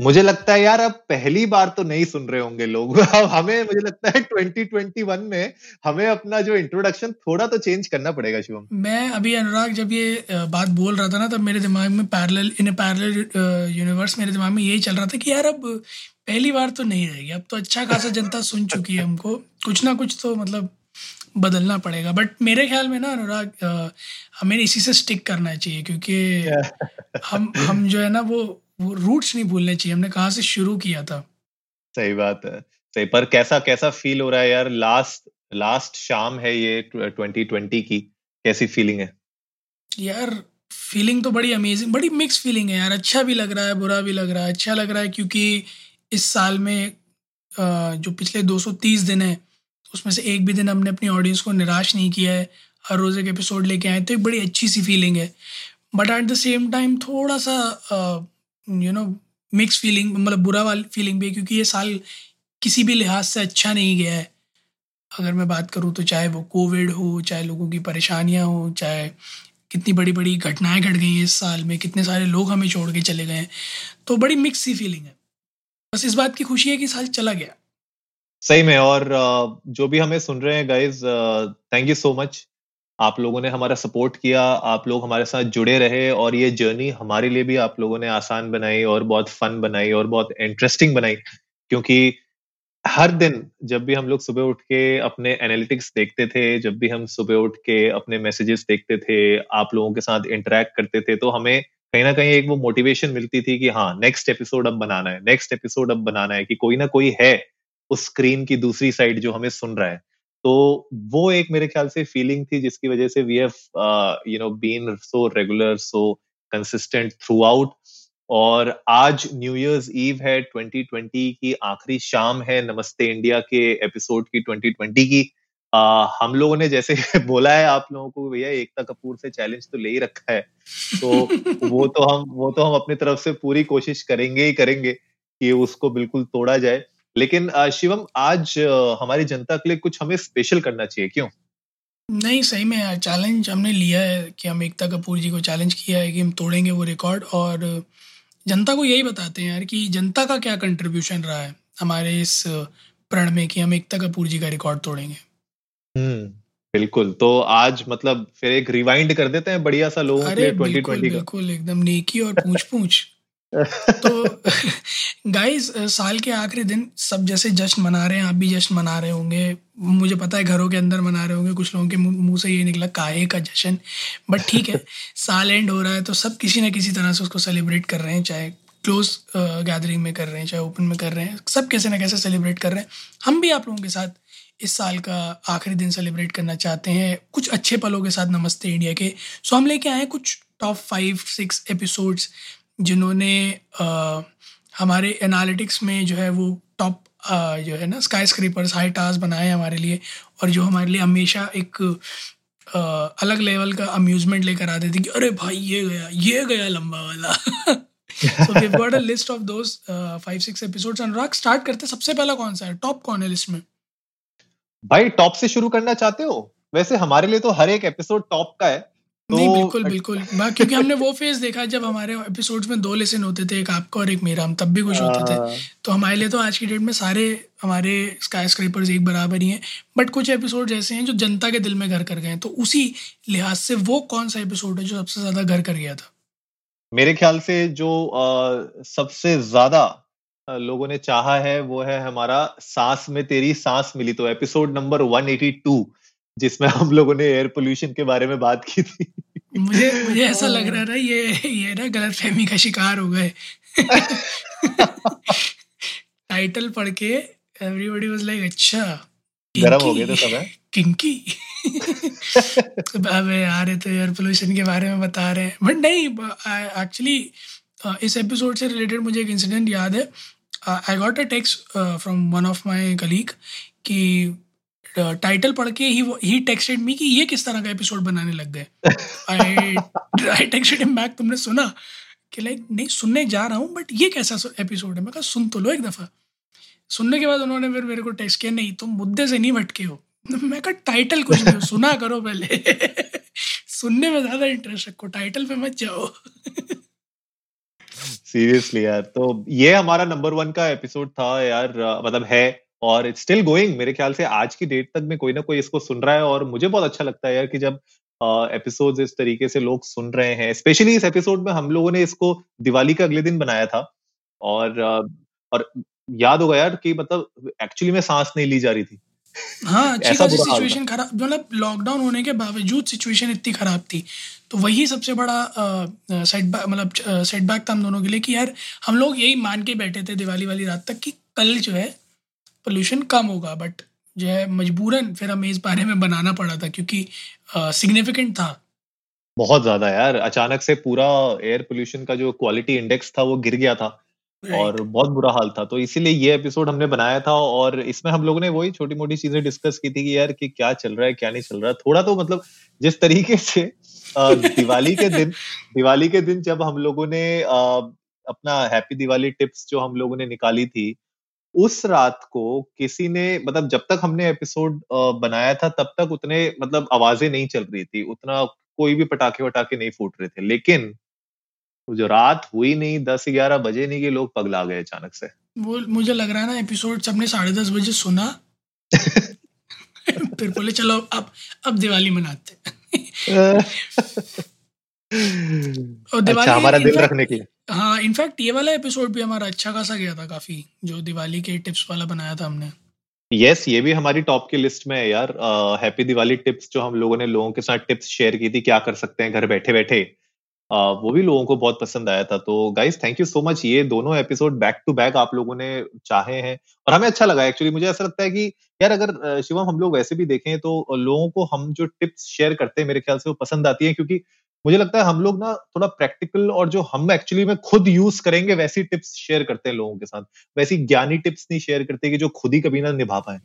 मुझे लगता है यार, अब पहली बार तो नहीं सुन रहे होंगे लोग। अब हमें, मुझे लगता है 2021 में हमें अपना जो इंट्रोडक्शन थोड़ा तो चेंज करना पड़ेगा शिवम। मैं अभी अनुराग, जब ये बात बोल रहा था ना, तब मेरे दिमाग में पैरेलल इन पैरेलल यूनिवर्स मेरे दिमाग में यही चल रहा था कि यार, अब पहली बार तो नहीं रहेगी। अब तो अच्छा खासा जनता सुन चुकी है हमको। कुछ ना कुछ तो मतलब बदलना पड़ेगा। बट मेरे ख्याल में ना अनुराग हमें इसी से स्टिक करना चाहिए क्योंकि हम हम जो है ना वो वो रूट्स नहीं भूलने चाहिए। हमने कहाँ से शुरू किया था? सही बात है। सही पर कैसा कैसा फील हो रहा है यार? लास्ट लास्ट शाम है ये 2020 की। कैसी फीलिंग है? यार फीलिंग तो बड़ी अमेजिंग बड़ी मिक्स फीलिंग है यार। अच्छा भी लग रहा है बुरा भी लग रहा है। अच्छा लग रहा है क्योंकि इस साल में जो पिछले 230 दिन है उसमें से एक भी दिन हमने अपनी ऑडियंस को निराश नहीं किया है। हर रोज़ एक एपिसोड लेके आए तो एक बड़ी अच्छी सी फीलिंग है। But at the same time थोड़ा सा यू नो मिक्स फीलिंग मतलब बुरा वाली फीलिंग भी है, क्योंकि ये साल किसी भी लिहाज से अच्छा नहीं गया है। अगर मैं बात करूँ तो चाहे वो कोविड हो, चाहे लोगों की परेशानियाँ हो, चाहे कितनी बड़ी बड़ी घटनाएँ घट गई हैं इस साल में, कितने सारे लोग हमें छोड़ के चले गए हैं तो बड़ी मिक्स सी फीलिंग है। बस इस बात की खुशी है कि साल चला गया। सही में, और जो भी हमें सुन रहे हैं guys thank you so much आप लोगों ने हमारा सपोर्ट किया, आप लोग हमारे साथ जुड़े रहे, और ये जर्नी हमारे लिए भी आप लोगों ने आसान बनाई, और बहुत फन बनाई, और बहुत इंटरेस्टिंग बनाई। क्योंकि हर दिन जब भी हम लोग सुबह उठ के अपने एनालिटिक्स देखते थे, जब भी हम सुबह उठ के अपने मैसेजेस देखते थे, आप लोगों के साथ इंटरेक्ट करते थे तो हमें कहीं ना कहीं एक वो मोटिवेशन मिलती थी कि हाँ नेक्स्ट एपिसोड अब बनाना है नेक्स्ट एपिसोड अब बनाना है कि कोई ना कोई है। उस स्क्रीन की दूसरी साइड जो हमें सुन रहा है। तो वो एक मेरे ख्याल से फीलिंग थी जिसकी वजह से we have you know been so regular so consistent throughout और आज न्यू ईयर्स ईव है 2020 की आखिरी शाम है नमस्ते इंडिया के एपिसोड की 2020 की। आ, हम लोगों ने जैसे बोला है आप लोगों को भैया एकता कपूर से चैलेंज तो ले ही रखा है। तो वो तो हम वो तो हम अपनी तरफ़ से पूरी कोशिश करेंगे ही करेंगे कि उसको बिल्कुल तोड़ा जाए। लेकिन शिवम आज हमारी जनता के लिए कुछ हमें स्पेशल करना चाहिए क्यों? नहीं सही में यार चैलेंज हमने लिया है कि हम एकता कपूर जी को चैलेंज किया है कि हम तोड़ेंगे वो रिकॉर्ड और जनता को यही बताते हैं यार कि जनता का क्या कंट्रीब्यूशन रहा है हमारे इस प्रण में कि हम एकता कपूर जी का रिकॉर्ड तोड़ेंगे। हम्म बिल्कुल तो आज मतलब फिर एक रिवाइंड कर देते हैं बढ़िया सा लोगों के अरे लिए बिल्कुल 2020 का। बिल्कुल एकदम नेकी और पूछ पूछ तो गाइस साल के आखिरी दिन सब जैसे जश्न मना रहे हैं आप भी जश्न मना रहे होंगे। मुझे पता है घरों के अंदर मना रहे होंगे कुछ लोगों के मुँह से ये निकला काहे का जश्न। बट ठीक है साल एंड हो रहा है तो सब किसी ना किसी तरह से उसको सेलिब्रेट कर रहे हैं चाहे क्लोज गैदरिंग में कर रहे हैं चाहे ओपन में कर रहे हैं सब कैसे ना कैसे सेलिब्रेट कर रहे हैं। हम भी आप लोगों के साथ इस साल का आखिरी दिन सेलिब्रेट करना चाहते हैं। कुछ अच्छे पलों के साथ नमस्ते इंडिया के। सो हम लेके आए हैं कुछ टॉप फाइव सिक्स एपिसोड्स जिन्होंने हमारे एनालिटिक्स में जो है वो टॉप जो है ना स्काई स्क्रीपर्स हाई टास्क बनाए हमारे लिए और जो हमारे लिए हमेशा एक अ, अलग लेवल का अम्यूजमेंट लेकर आते थे कि अरे भाई ये गया ये गया लंबा वाला। So we got a list of those five six episodes Anurag start करते सबसे पहला कौन सा है? टॉप कौन है लिस्ट में? भाई टॉप से शुरू करना चाहते हो? वैसे हमारे लिए तो हर एक एपिसोड टॉप का है। तो नहीं बिल्कुल। बिल्कुल क्योंकि हमने वो फ़ेज़ देखा जब हमारे एपिसोड्स में दो लेसन होते थे एक आपका और एक मेरा हम तब भी खुश होते थे। हाँ। तो हमारे लिए तो आज की डेट में सारे हमारे स्काई स्क्रीपर्स एक बराबर ही हैं। बट कुछ एपिसोड ऐसे हैं जो जनता के दिल में घर कर गए हैं। तो उसी लिहाज से वो कौन सा एपिसोड है जो सबसे ज़्यादा घर कर गया था? मेरे ख्याल से जो अ, सबसे ज़्यादा लोगों ने चाहा है वो है हमारा सांस में तेरी सांस मिली। तो एपिसोड नंबर 182 जिसमें हम लोगों ने एयर पोल्यूशन के बारे में बात की थी। मुझे मुझे ऐसा लग रहा था ये ये ना गलत फहमी का शिकार हो गए। टाइटल पढ़ के एवरीबॉडी वाज लाइक अच्छा गरम हो गए किंकी थे सब हैं? किंकी अबे यार ये तो एयर पोल्यूशन के बारे में बता रहे हैं। बट नहीं एक्चुअली इस एपिसोड से रिलेटेड मुझे एक इंसिडेंट याद है। I got a text from one of my colleague कि टाइटल पढ़ के ही ही टेक्स्टेड मी कि ये किस तरह का एपिसोड बनाने लग गए। I I texted him back तुमने सुना? कि लाइक नहीं, सुनने जा रहा हूँ बट ये कैसा एपिसोड है? मैं कहा, सुन तो लो एक दफ़ा। सुनने के बाद उन्होंने फिर मेरे को टेक्स्ट किया, नहीं, तुम मुद्दे से नहीं भटके हो। मैं कहा टाइटल कुछ नहीं सुना करो पहले। सुनने में ज़्यादा इंटरेस्ट रखो टाइटल पे मत जाओ। सीरियसली यार तो ये हमारा नंबर वन का एपिसोड था यार मतलब है और इट्स स्टिल गोइंग मेरे ख्याल से आज की डेट तक में कोई ना कोई इसको सुन रहा है और मुझे बहुत अच्छा लगता है यार कि जब एपिसोड्स इस तरीके से लोग सुन रहे हैं स्पेशली इस एपिसोड में हम लोगों ने इसको दिवाली का अगले दिन बनाया था। और uh, और याद होगा यार कि मतलब एक्चुअली में सांस नहीं ली जा रही थी। हाँ सिचुएशन खराब मतलब लॉकडाउन होने के बावजूद सिचुएशन इतनी खराब थी। तो वही सबसे बड़ा सेटबैक मतलब सेटबैक था हम दोनों के लिए कि यार हम लोग यही मान के बैठे थे दिवाली वाली रात तक कि कल जो है पोल्यूशन कम होगा बट जो है मजबूरन फिर हमें इस बारे में बनाना पड़ा था क्योंकि सिग्निफिकेंट था। बहुत ज़्यादा यार। अचानक से पूरा एयर पोल्यूशन का जो क्वालिटी इंडेक्स था वो गिर गया था और बहुत बुरा हाल था। तो इसीलिए ये एपिसोड हमने बनाया था और इसमें हम लोगों ने वही छोटी मोटी चीज़ें डिस्कस की थी कि यार कि क्या चल रहा है क्या नहीं चल रहा। है थोड़ा तो मतलब जिस तरीके से दिवाली के दिन दिवाली के दिन जब हम लोगों ने अपना हैप्पी दिवाली टिप्स जो हम लोगों ने निकाली थी उस रात को किसी ने मतलब जब तक हमने एपिसोड बनाया था तब तक उतने मतलब आवाज़ें नहीं चल रही थी उतना कोई भी पटाखे वटाखे नहीं फूट रहे थे। लेकिन जो रात हुई नहीं दस ग्यारह बजे नहीं कि लोग पगला गए अचानक से। वो मुझे लग रहा है ना एपिसोड सबने साढ़े दस बजे सुना। फिर बोले चलो अब अब दिवाली मनाते और दिवाली अच्छा, हमारा दिल रखने की हाँ इनफैक्ट ये वाला एपिसोड भी हमारा अच्छा खासा गया था काफ़ी जो दिवाली के टिप्स वाला बनाया था हमने। यस yes, ये भी हमारी टॉप की लिस्ट में है यार। हैप्पी दिवाली टिप्स जो हम लोगों ने लोगों के साथ टिप्स शेयर की थी क्या कर सकते हैं घर बैठे बैठे uh, वो भी लोगों को बहुत पसंद आया था। तो guys thank you so much ये दोनों एपिसोड बैक टू बैक आप लोगों ने चाहे हैं। और हमें अच्छा लगा एक्चुअली मुझे ऐसा लगता है कि यार अगर शिवम हम लोग वैसे भी देखें तो लोगों को हम जो टिप्स शेयर करते हैं मेरे ख्याल से वो पसंद आती है क्योंकि मुझे लगता है हम लोग ना थोड़ा प्रैक्टिकल और जो हम एक्चुअली में खुद यूज़ करेंगे वैसी टिप्स शेयर करते हैं लोगों के साथ। वैसी ज्ञानी टिप्स नहीं शेयर करते कि जो खुद ही कभी ना निभा पाए।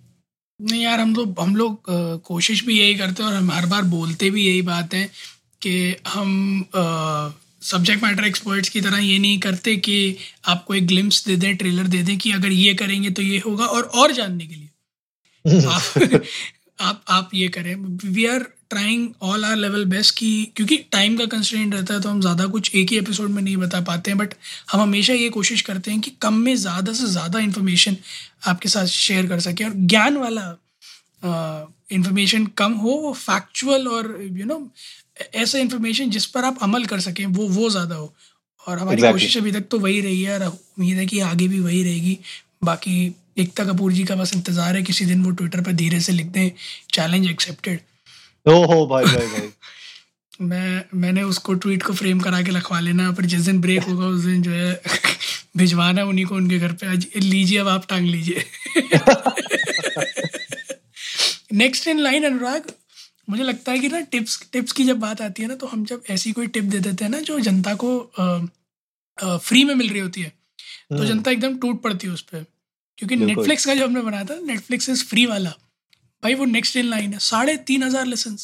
नहीं यार हम तो हम लोग कोशिश भी यही करते हैं और हम हर बार बोलते भी यही बात है कि हम सब्जेक्ट मैटर एक्सपर्ट्स की तरह ये नहीं करते कि आपको एक ग्लिम्स दे दें ट्रेलर दे दें कि अगर ये करेंगे तो ये होगा और और जानने के लिए। आप आप आप ये करें। We are trying all our level best की क्योंकि टाइम का कंस्टेंट रहता है तो हम ज़्यादा कुछ एक ही एपिसोड में नहीं बता पाते हैं बट हम हमेशा ये कोशिश करते हैं कि कम में ज़्यादा से ज़्यादा इन्फॉर्मेशन आपके साथ शेयर कर सकें और ज्ञान वाला इन्फॉर्मेशन कम हो वो फैक्चुअल और यू नो ऐसा इन्फॉर्मेशन जिस पर आप अमल कर सकें वो वो ज़्यादा हो। और हमारी exactly. कोशिश अभी तक तो वही रही है और उम्मीद है कि आगे भी वही रहेगी। बाकी एकता कपूर जी का बस इंतज़ार है किसी दिन वो ट्विटर पर धीरे से लिख दें चैलेंज एक्सेप्टेड ओहो भाई भाई भाई। मैं मैंने उसको ट्वीट को फ्रेम करा के लिखवा लेना फिर जिस दिन ब्रेक होगा उस दिन जो है भिजवाना उन्हीं को उनके घर पे। आज लीजिए अब आप टांग लीजिए। नेक्स्ट इन लाइन अनुराग मुझे लगता है कि ना टिप्स टिप्स की जब बात आती है ना तो हम जब ऐसी कोई टिप दे देते हैं ना जो जनता को आ, आ, फ्री में मिल रही होती है तो हम्म। जनता एकदम टूट पड़ती है उस पर क्योंकि नेटफ्लिक्स का जो हमने बनाया था नेटफ्लिक्स इज़ फ्री वाला। भाई वो नेक्स्ट इन लाइन है। साढ़े तीन हज़ार लेसन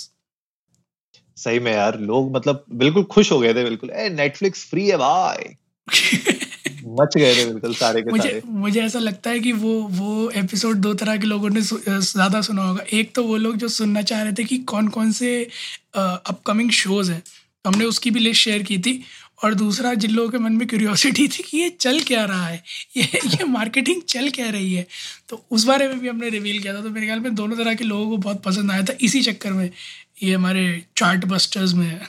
सही में यार लोग मतलब बिल्कुल खुश हो गए थे बिल्कुल। ए नेटफ्लिक्स फ्री है भाई। मच गए थे बिल्कुल सारे के मुझे सारे। मुझे ऐसा लगता है कि वो वो एपिसोड दो तरह के लोगों ने ज़्यादा सुना होगा। एक तो वो लोग जो सुनना चाह रहे थे कि कौन कौन से अपकमिंग शोज़ हैं। हमने उसकी भी लिस्ट शेयर की थी। और दूसरा जिन लोगों के मन में क्यूरियोसिटी थी कि ये चल क्या रहा है? ये ये मार्केटिंग चल क्या रही है? तो उस बारे में भी हमने रिवील किया था। तो मेरे ख्याल में दोनों तरह के लोगों को बहुत पसंद आया था। इसी चक्कर में ये हमारे चार्ट बस्टर्स में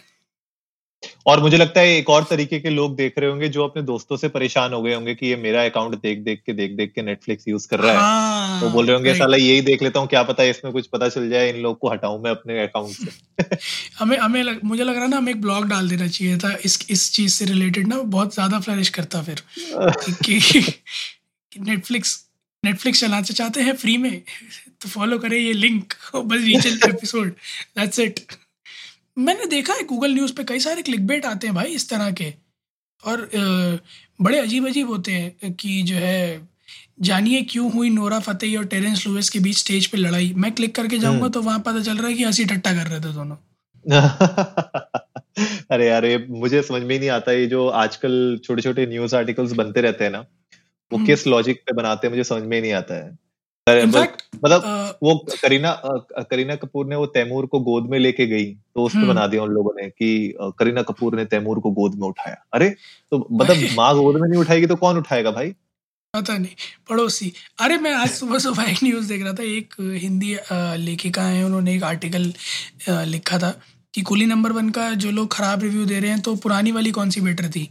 और मुझे लगता है एक और तरीके के लोग देख रहे होंगे जो अपने दोस्तों से परेशान हो गए होंगे कि ये मेरा अकाउंट देख देख के देख देख के नेटफ्लिक्स यूज़ कर रहा है। हाँ, तो बोल रहे होंगे साला यही देख लेता हूँ क्या पता है इसमें कुछ पता चल जाए इन लोग को हटाऊं मैं अपने अकाउंट से। हमें हमें लग, मुझे लग रहा ना हमें एक ब्लॉग डाल देना चाहिए था इस इस चीज़ से रिलेटेड ना बहुत ज़्यादा फ्लरिश करता फिर। नेटफ्लिक्स नेटफ्लिक्स चलाना चाहते हैं फ्री में तो फॉलो करें ये लिंक बस एपिसोड दैट्स इट मैंने देखा है गूगल न्यूज़ पे कई सारे क्लिक बेट आते हैं भाई इस तरह के और बड़े अजीब अजीब होते हैं कि जो है जानिए क्यों हुई नोरा फतेही और टेरेंस लुइस के बीच स्टेज पे लड़ाई मैं क्लिक करके जाऊँगा हम्म। तो वहाँ पता चल रहा है कि हँसी टट्टा कर रहे थे दोनों अरे यार ये मुझे समझ में ही नहीं आता ये जो आजकल छोटे छोटे न्यूज़ आर्टिकल्स बनते रहते हैं ना वो हम्म। किस लॉजिक पे बनाते हैं मुझे समझ में ही नहीं आता है इनफैक्ट मतलब वो करीना करीना कपूर ने वो तैमूर को गोद में लेके गई तो हम्म। बना दिया उन लोगों ने कि करीना कपूर ने तैमूर को गोद में उठाया। अरे तो मतलब माँ गोद में नहीं उठाएगी तो कौन उठाएगा भाई? पता नहीं पड़ोसी। अरे मैं आज सुबह सुबह एक न्यूज़ देख रहा था एक हिंदी लेखिका है उन्होंने एक आर्टिकल लिखा था कि कुली नंबर वन का जो लोग खराब रिव्यू दे रहे हैं तो पुरानी वाली कौन सी बेटर थी?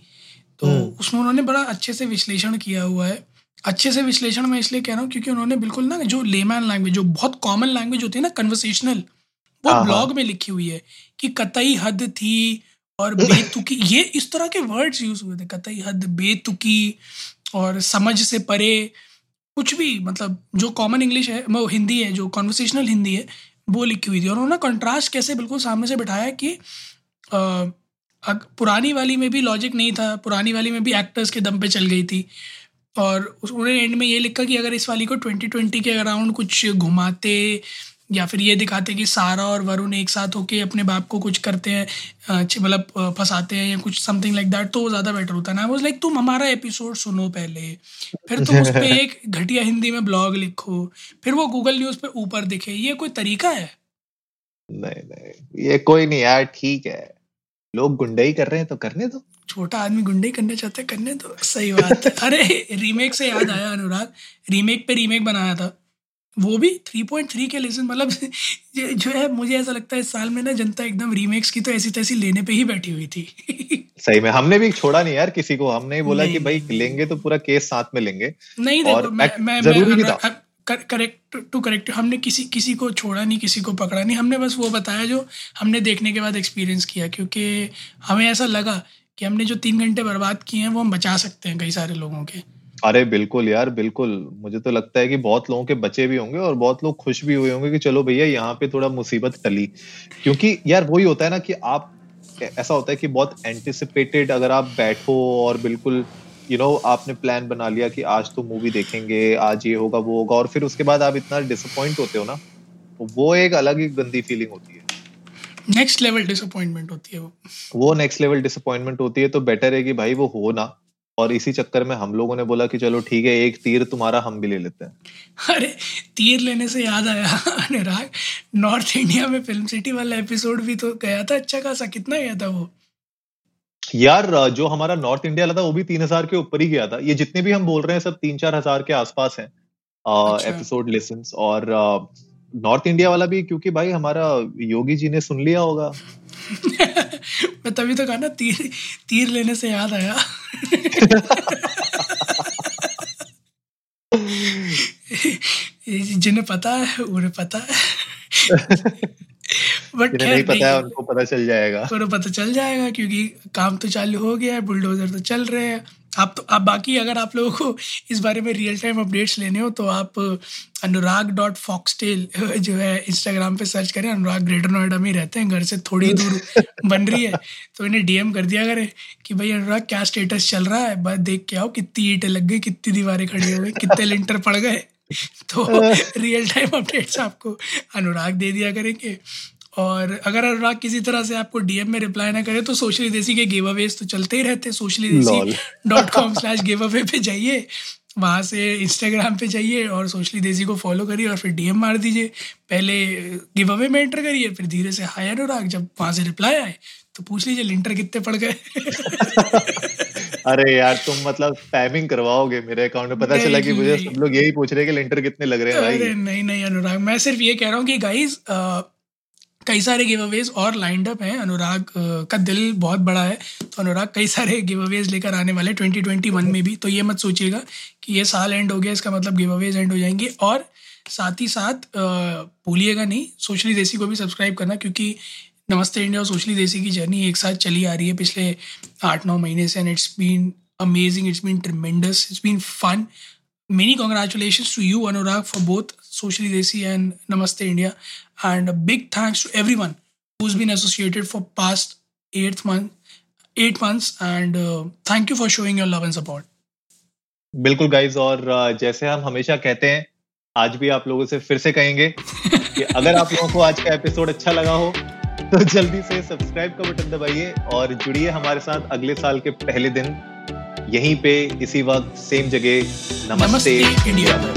तो हम्म। उसमें उन्होंने बड़ा अच्छे से विश्लेषण किया हुआ है। अच्छे से विश्लेषण मैं इसलिए कह रहा हूँ क्योंकि उन्होंने बिल्कुल ना जो लेमैन लैंग्वेज जो बहुत कॉमन लैंग्वेज होती है ना कन्वर्सेशनल वो हाँ, हाँ। ब्लॉग में लिखी हुई है कि कतई हद थी और बेतुकी ये इस तरह के वर्ड्स यूज़ हुए थे कतई हद बेतुकी और समझ से परे कुछ भी मतलब जो कॉमन इंग्लिश है वो हिंदी है जो कॉन्वर्सेशनल हिंदी है वो लिखी हुई थी और उन्होंने कंट्रास्ट कैसे बिल्कुल सामने से बिठाया कि अग- पुरानी वाली में भी लॉजिक नहीं था पुरानी वाली में भी एक्टर्स के दम पे चल गई थी और उस- उन्होंने एंड में ये लिखा कि अगर इस वाली को 2020 के अराउंड कुछ घुमाते या फिर ये दिखाते कि सारा और वरुण एक साथ होके अपने बाप को कुछ करते हैं मतलब फंसाते हैं या कुछ समथिंग लाइक दैट तो वो ज़्यादा बेटर होता है ना वाज लाइक तुम हमारा एपिसोड सुनो पहले फिर तुम उस पर एक घटिया हिंदी में ब्लॉग लिखो फिर वो गूगल न्यूज़ पे ऊपर दिखे। ये कोई तरीका है? नहीं नहीं ये कोई नहीं यार ठीक है। लोग गुंडई कर रहे हैं तो करने दो। छोटा आदमी गुंडे करने चाहते हैं, करने तो सही बात है। अरे रीमेक से याद आया अनुराग। रीमेक पे रीमेक बनाया था। वो भी 3.3 के लेसन मतलब जो है मुझे ऐसा लगता है इस साल में ना जनता एकदम रीमेक्स की तो ऐसी तैसी लेने पे ही बैठी हुई थी। सही में हमने भी छोड़ा नहीं यार किसी को। हमने बोला कि भाई। लेंगे तो पूरा केस साथ में लेंगे। नहीं और देखो मैं मैं भी मैं था। करेक्ट टू करेक्ट हमने किसी किसी को छोड़ा नहीं किसी को पकड़ा नहीं। हमने बस वो बताया जो हमने देखने के बाद एक्सपीरियंस किया क्योंकि हमें ऐसा लगा कि हमने जो तीन घंटे बर्बाद किए हैं वो हम बचा सकते हैं कई सारे लोगों के। अरे बिल्कुल यार बिल्कुल। मुझे तो लगता है कि बहुत लोगों के बचे भी होंगे और बहुत लोग खुश भी हुए होंगे कि चलो भैया यहाँ पे थोड़ा मुसीबत टली। क्योंकि यार वही होता है ना कि आप ऐसा होता है कि बहुत एंटिसिपेटेड अगर आप बैठो और बिल्कुल यू you नो know, आपने प्लान बना लिया कि आज तो मूवी देखेंगे आज ये होगा वो होगा और फिर उसके बाद आप इतना डिसअपॉइंट होते हो ना तो वो एक अलग ही गंदी फीलिंग होती है। नेक्स्ट लेवल डिसअपॉइंटमेंट होती है वो। वो नेक्स्ट लेवल डिसअपॉइंटमेंट होती है तो बेटर है कि भाई वो हो ना। और इसी चक्कर में हम लोगों ने बोला कि चलो ठीक है एक तीर तुम्हारा हम भी ले लेते हैं। अरे तीर लेने से याद आया अनुराग नॉर्थ इंडिया में फ़िल्म सिटी वाला एपिसोड भी तो गया था अच्छा खासा। कितना गया था वो? यार जो हमारा नॉर्थ इंडिया वाला था वो भी तीन हज़ार के ऊपर ही गया था। ये जितने भी हम बोल रहे हैं सब तीन चार हज़ार के आसपास हैं अच्छा। एपिसोड लिसन और नॉर्थ इंडिया वाला भी क्योंकि भाई हमारा योगी जी ने सुन लिया होगा। मैं तभी तो कहा ना तीर तीर लेने से याद आया। जिन्हें पता है उन्हें पता है। बट जिन्हें नहीं पता है उनको पता चल जाएगा। उन्हें पता चल जाएगा क्योंकि काम तो चालू हो गया है बुलडोजर तो चल रहे हैं। आप तो आप बाकी अगर आप लोगों को इस बारे में रियल टाइम अपडेट्स लेने हो तो आप अनुराग डॉट फॉक्सटेल जो है इंस्टाग्राम पे सर्च करें अनुराग ग्रेटर नोएडा में रहते हैं घर से थोड़ी दूर बन रही है। तो इन्हें डीएम कर दिया करें कि भाई अनुराग क्या स्टेटस चल रहा है? बस देख के आओ कितनी ईंटें लग गई कितनी दीवारें खड़ी हो गई कितने लिंटर पड़ गए। तो रियल टाइम अपडेट्स आपको अनुराग दे दिया करेंगे। और अगर अनुराग किसी तरह से आपको डीएम में रिप्लाई ना करे तो सोशली देसी के गिव अवेज तो चलते ही रहते हैं। Socially desi dot com slash giveaway पे जाइए वहाँ से इंस्टाग्राम पे जाइए और सोशली देसी को फॉलो करिए और फिर डीएम मार दीजिए। पहले गिव अवे में एंटर करिए फिर धीरे से हाय अनुराग जब वहाँ से रिप्लाई आए तो पूछ लीजिए लिंटर कितने पड़ गए? अरे यार तुम मतलब स्पैमिंग करवाओगे मेरे अकाउंट में। पता चला कि मुझे सब लोग यही पूछ रहे हैं कि लिंटर कितने लग रहे हैं भाई। अरे नहीं नहीं अनुराग मैं सिर्फ़ ये कह रहा हूँ कि गाइज़ कई सारे गिव अवेज और लाइंड अप हैं। अनुराग का दिल बहुत बड़ा है। तो अनुराग, कई सारे गिव अवेज लेकर आने वाले 2021 में भी। तो ये मत सोचिएगा कि ये साल एंड हो गया, इसका मतलब गिव अवेज एंड हो जाएँगे। और साथ ही साथ भूलिएगा नहीं सोशली देसी को भी सब्सक्राइब करना क्योंकि नमस्ते इंडिया और सोशली देसी की जर्नी एक साथ चली आ रही है पिछले आठ नौ महीने से। And it's been amazing it's been tremendous it's been fun many congratulations to you, anurag, for both socially desi and namaste india and a big thanks to everyone who's been associated for past eight month eight months. And uh, thank you for showing your love and support. बिल्कुल guys और जैसे हम हमेशा कहते हैं आज भी आप लोगों से फिर से कहेंगे कि अगर आप लोगों को आज का एपिसोड अच्छा लगा हो तो जल्दी से सब्सक्राइब का बटन दबाइए और जुड़िए हमारे साथ अगले साल के पहले दिन यहीं पे इसी वक्त सेम जगह नमस्ते, नमस्ते इंडिया